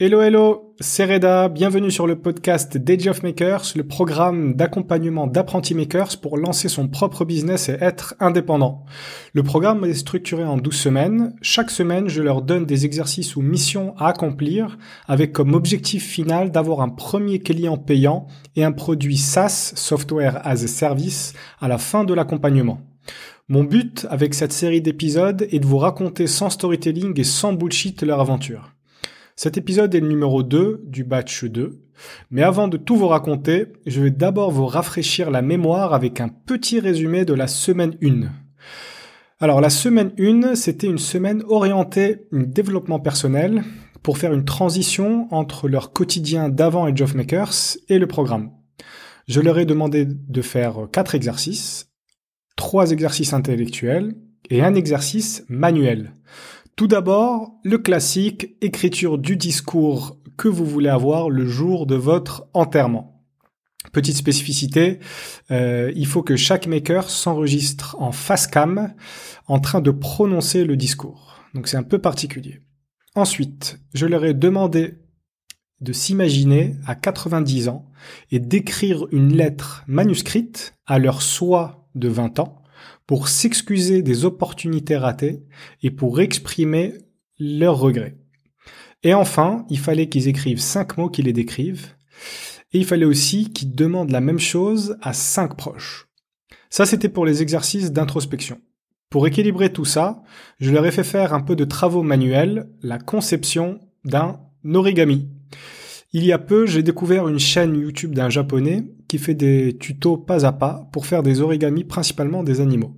Hello hello, c'est Reda, bienvenue sur le podcast Dage of Makers, le programme d'accompagnement d'apprentis makers pour lancer son propre business et être indépendant. Le programme est structuré en 12 semaines. Chaque semaine, je leur donne des exercices ou missions à accomplir avec comme objectif final d'avoir un premier client payant et un produit SaaS, Software as a Service, à la fin de l'accompagnement. Mon but avec cette série d'épisodes est de vous raconter sans storytelling et sans bullshit leur aventure. Cet épisode est le numéro 2 du batch 2. Mais avant de tout vous raconter, je vais d'abord vous rafraîchir la mémoire avec un petit résumé de la semaine 1. Alors la semaine 1, c'était une semaine orientée développement personnel pour faire une transition entre leur quotidien d'avant of Makers et le programme. Je leur ai demandé de faire quatre exercices, trois exercices intellectuels et un exercice manuel. Tout d'abord, le classique écriture du discours que vous voulez avoir le jour de votre enterrement. Petite spécificité, euh, il faut que chaque maker s'enregistre en face cam en train de prononcer le discours. Donc c'est un peu particulier. Ensuite, je leur ai demandé de s'imaginer à 90 ans et d'écrire une lettre manuscrite à leur soi de 20 ans pour s'excuser des opportunités ratées et pour exprimer leurs regrets. Et enfin, il fallait qu'ils écrivent cinq mots qui les décrivent. Et il fallait aussi qu'ils demandent la même chose à cinq proches. Ça, c'était pour les exercices d'introspection. Pour équilibrer tout ça, je leur ai fait faire un peu de travaux manuels, la conception d'un origami. Il y a peu, j'ai découvert une chaîne YouTube d'un japonais fait des tutos pas à pas pour faire des origamis principalement des animaux.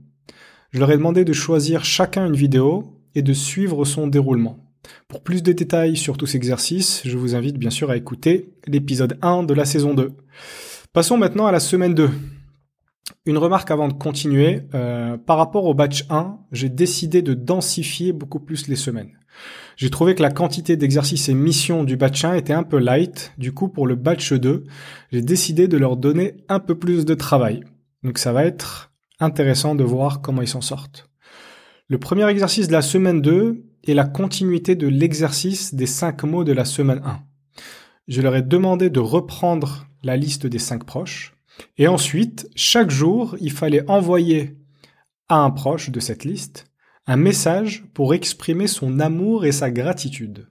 Je leur ai demandé de choisir chacun une vidéo et de suivre son déroulement. Pour plus de détails sur tous ces exercices, je vous invite bien sûr à écouter l'épisode 1 de la saison 2. Passons maintenant à la semaine 2. Une remarque avant de continuer, euh, par rapport au batch 1, j'ai décidé de densifier beaucoup plus les semaines. J'ai trouvé que la quantité d'exercices et missions du batch 1 était un peu light. Du coup, pour le batch 2, j'ai décidé de leur donner un peu plus de travail. Donc ça va être intéressant de voir comment ils s'en sortent. Le premier exercice de la semaine 2 est la continuité de l'exercice des 5 mots de la semaine 1. Je leur ai demandé de reprendre la liste des 5 proches. Et ensuite, chaque jour, il fallait envoyer à un proche de cette liste un message pour exprimer son amour et sa gratitude.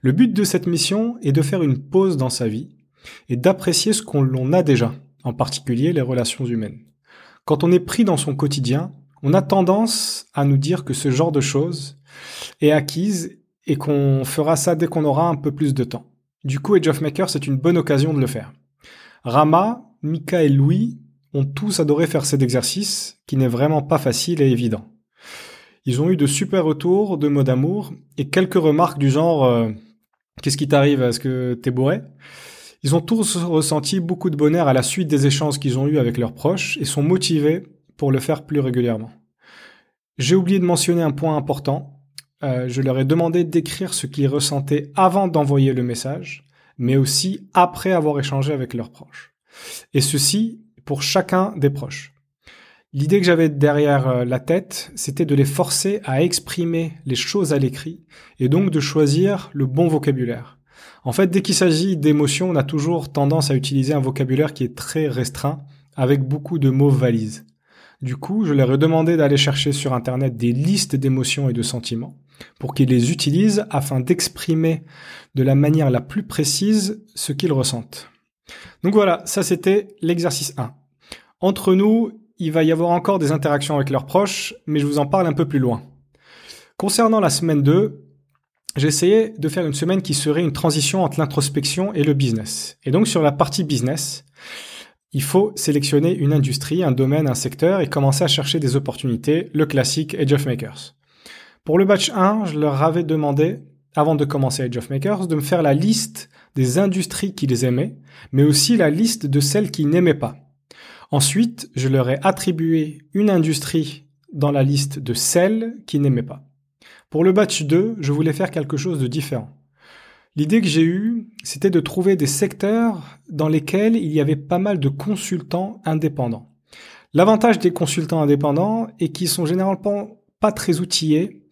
Le but de cette mission est de faire une pause dans sa vie et d'apprécier ce qu'on l'on a déjà, en particulier les relations humaines. Quand on est pris dans son quotidien, on a tendance à nous dire que ce genre de choses est acquise et qu'on fera ça dès qu'on aura un peu plus de temps. Du coup, Age of Maker, c'est une bonne occasion de le faire. Rama, Mika et Louis ont tous adoré faire cet exercice, qui n'est vraiment pas facile et évident. Ils ont eu de super retours de mots d'amour et quelques remarques du genre euh, Qu'est-ce qui t'arrive? Est-ce que t'es bourré? Ils ont tous ressenti beaucoup de bonheur à la suite des échanges qu'ils ont eus avec leurs proches et sont motivés pour le faire plus régulièrement. J'ai oublié de mentionner un point important. Euh, je leur ai demandé d'écrire ce qu'ils ressentaient avant d'envoyer le message, mais aussi après avoir échangé avec leurs proches. Et ceci pour chacun des proches. L'idée que j'avais derrière euh, la tête, c'était de les forcer à exprimer les choses à l'écrit et donc de choisir le bon vocabulaire. En fait, dès qu'il s'agit d'émotions, on a toujours tendance à utiliser un vocabulaire qui est très restreint avec beaucoup de mots valises. Du coup, je leur ai demandé d'aller chercher sur Internet des listes d'émotions et de sentiments pour qu'ils les utilisent afin d'exprimer de la manière la plus précise ce qu'ils ressentent. Donc voilà, ça c'était l'exercice 1. Entre nous, il va y avoir encore des interactions avec leurs proches, mais je vous en parle un peu plus loin. Concernant la semaine 2, j'ai essayé de faire une semaine qui serait une transition entre l'introspection et le business. Et donc sur la partie business, il faut sélectionner une industrie, un domaine, un secteur et commencer à chercher des opportunités, le classique Age of Makers. Pour le batch 1, je leur avais demandé, avant de commencer Age of Makers, de me faire la liste des industries qu'ils aimaient, mais aussi la liste de celles qu'ils n'aimaient pas. Ensuite, je leur ai attribué une industrie dans la liste de celles qu'ils n'aimaient pas. Pour le batch 2, je voulais faire quelque chose de différent. L'idée que j'ai eue, c'était de trouver des secteurs dans lesquels il y avait pas mal de consultants indépendants. L'avantage des consultants indépendants est qu'ils sont généralement pas très outillés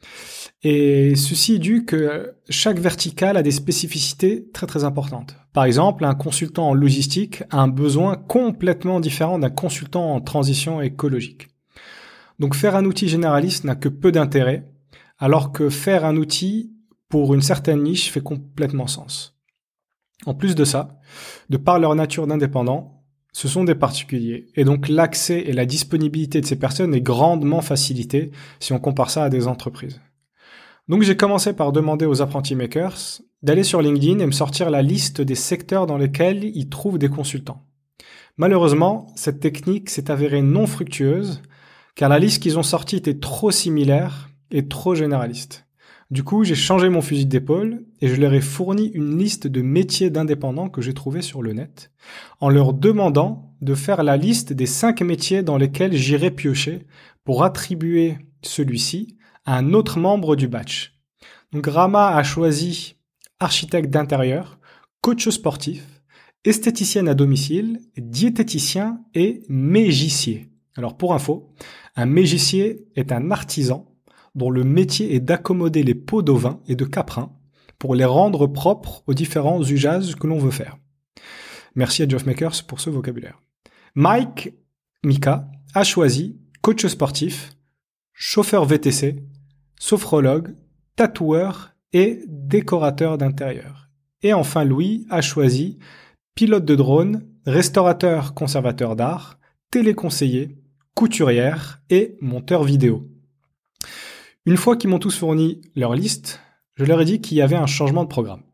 Et ceci est dû que chaque verticale a des spécificités très très importantes. Par exemple, un consultant en logistique a un besoin complètement différent d'un consultant en transition écologique. Donc faire un outil généraliste n'a que peu d'intérêt, alors que faire un outil pour une certaine niche fait complètement sens. En plus de ça, de par leur nature d'indépendant, ce sont des particuliers, et donc l'accès et la disponibilité de ces personnes est grandement facilité si on compare ça à des entreprises. Donc j'ai commencé par demander aux apprentis makers d'aller sur LinkedIn et me sortir la liste des secteurs dans lesquels ils trouvent des consultants. Malheureusement, cette technique s'est avérée non fructueuse car la liste qu'ils ont sortie était trop similaire et trop généraliste. Du coup, j'ai changé mon fusil d'épaule et je leur ai fourni une liste de métiers d'indépendants que j'ai trouvés sur le net, en leur demandant de faire la liste des cinq métiers dans lesquels j'irai piocher pour attribuer celui-ci à un autre membre du batch. Donc Rama a choisi architecte d'intérieur, coach sportif, esthéticienne à domicile, diététicien et mégicier. Alors pour info, un mégicier est un artisan dont le métier est d'accommoder les pots d'ovin et de caprin pour les rendre propres aux différents usages que l'on veut faire. Merci à Geoff Makers pour ce vocabulaire. Mike Mika a choisi coach sportif, chauffeur VTC, sophrologue, tatoueur et décorateur d'intérieur. Et enfin Louis a choisi pilote de drone, restaurateur conservateur d'art, téléconseiller, couturière et monteur vidéo. Une fois qu'ils m'ont tous fourni leur liste, je leur ai dit qu'il y avait un changement de programme.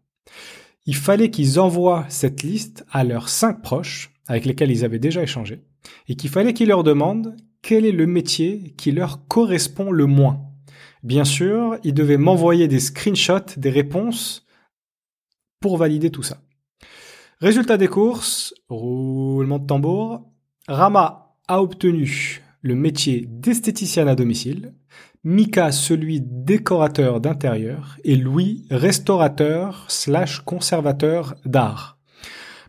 Il fallait qu'ils envoient cette liste à leurs cinq proches avec lesquels ils avaient déjà échangé et qu'il fallait qu'ils leur demandent quel est le métier qui leur correspond le moins. Bien sûr, ils devaient m'envoyer des screenshots des réponses pour valider tout ça. Résultat des courses, roulement de tambour, Rama a obtenu le métier d'esthéticienne à domicile, Mika celui décorateur d'intérieur et Louis restaurateur slash conservateur d'art.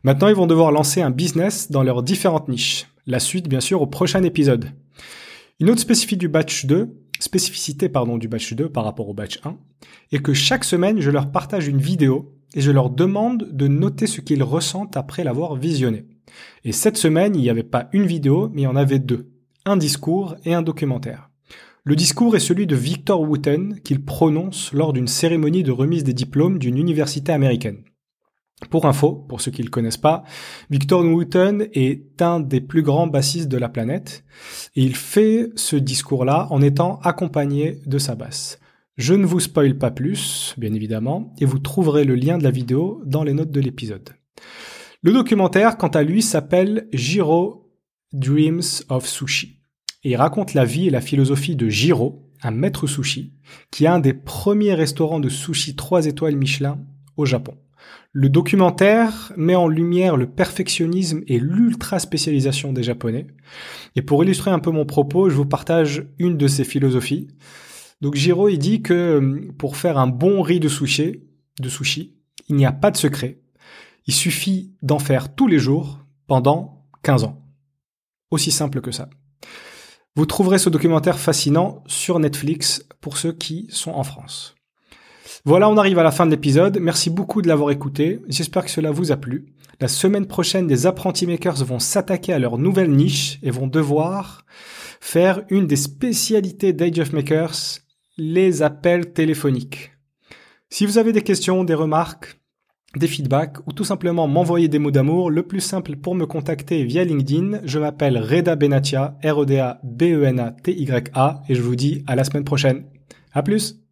Maintenant, ils vont devoir lancer un business dans leurs différentes niches. La suite, bien sûr, au prochain épisode. Une autre spécificité du batch 2, spécificité pardon du batch 2 par rapport au batch 1, est que chaque semaine, je leur partage une vidéo et je leur demande de noter ce qu'ils ressentent après l'avoir visionné. Et cette semaine, il n'y avait pas une vidéo, mais il y en avait deux. Un discours et un documentaire. Le discours est celui de Victor Wooten qu'il prononce lors d'une cérémonie de remise des diplômes d'une université américaine. Pour info, pour ceux qui ne le connaissent pas, Victor Wooten est un des plus grands bassistes de la planète et il fait ce discours-là en étant accompagné de sa basse. Je ne vous spoil pas plus, bien évidemment, et vous trouverez le lien de la vidéo dans les notes de l'épisode. Le documentaire, quant à lui, s'appelle Jiro Dreams of Sushi et il raconte la vie et la philosophie de Jiro, un maître sushi, qui est un des premiers restaurants de sushi 3 étoiles Michelin au Japon. Le documentaire met en lumière le perfectionnisme et l'ultra spécialisation des Japonais. Et pour illustrer un peu mon propos, je vous partage une de ses philosophies. Donc Jiro, il dit que euh, pour faire un bon riz de sushi, de sushi, il n'y a pas de secret. Il suffit d'en faire tous les jours pendant 15 ans. Aussi simple que ça. Vous trouverez ce documentaire fascinant sur Netflix pour ceux qui sont en France. Voilà, on arrive à la fin de l'épisode. Merci beaucoup de l'avoir écouté. J'espère que cela vous a plu. La semaine prochaine, des apprentis makers vont s'attaquer à leur nouvelle niche et vont devoir faire une des spécialités d'Age of Makers, les appels téléphoniques. Si vous avez des questions, des remarques, des feedbacks ou tout simplement m'envoyer des mots d'amour, le plus simple pour me contacter via LinkedIn, je m'appelle Reda Benatia, R-E-D-A-B-E-N-A-T-Y-A et je vous dis à la semaine prochaine. À plus!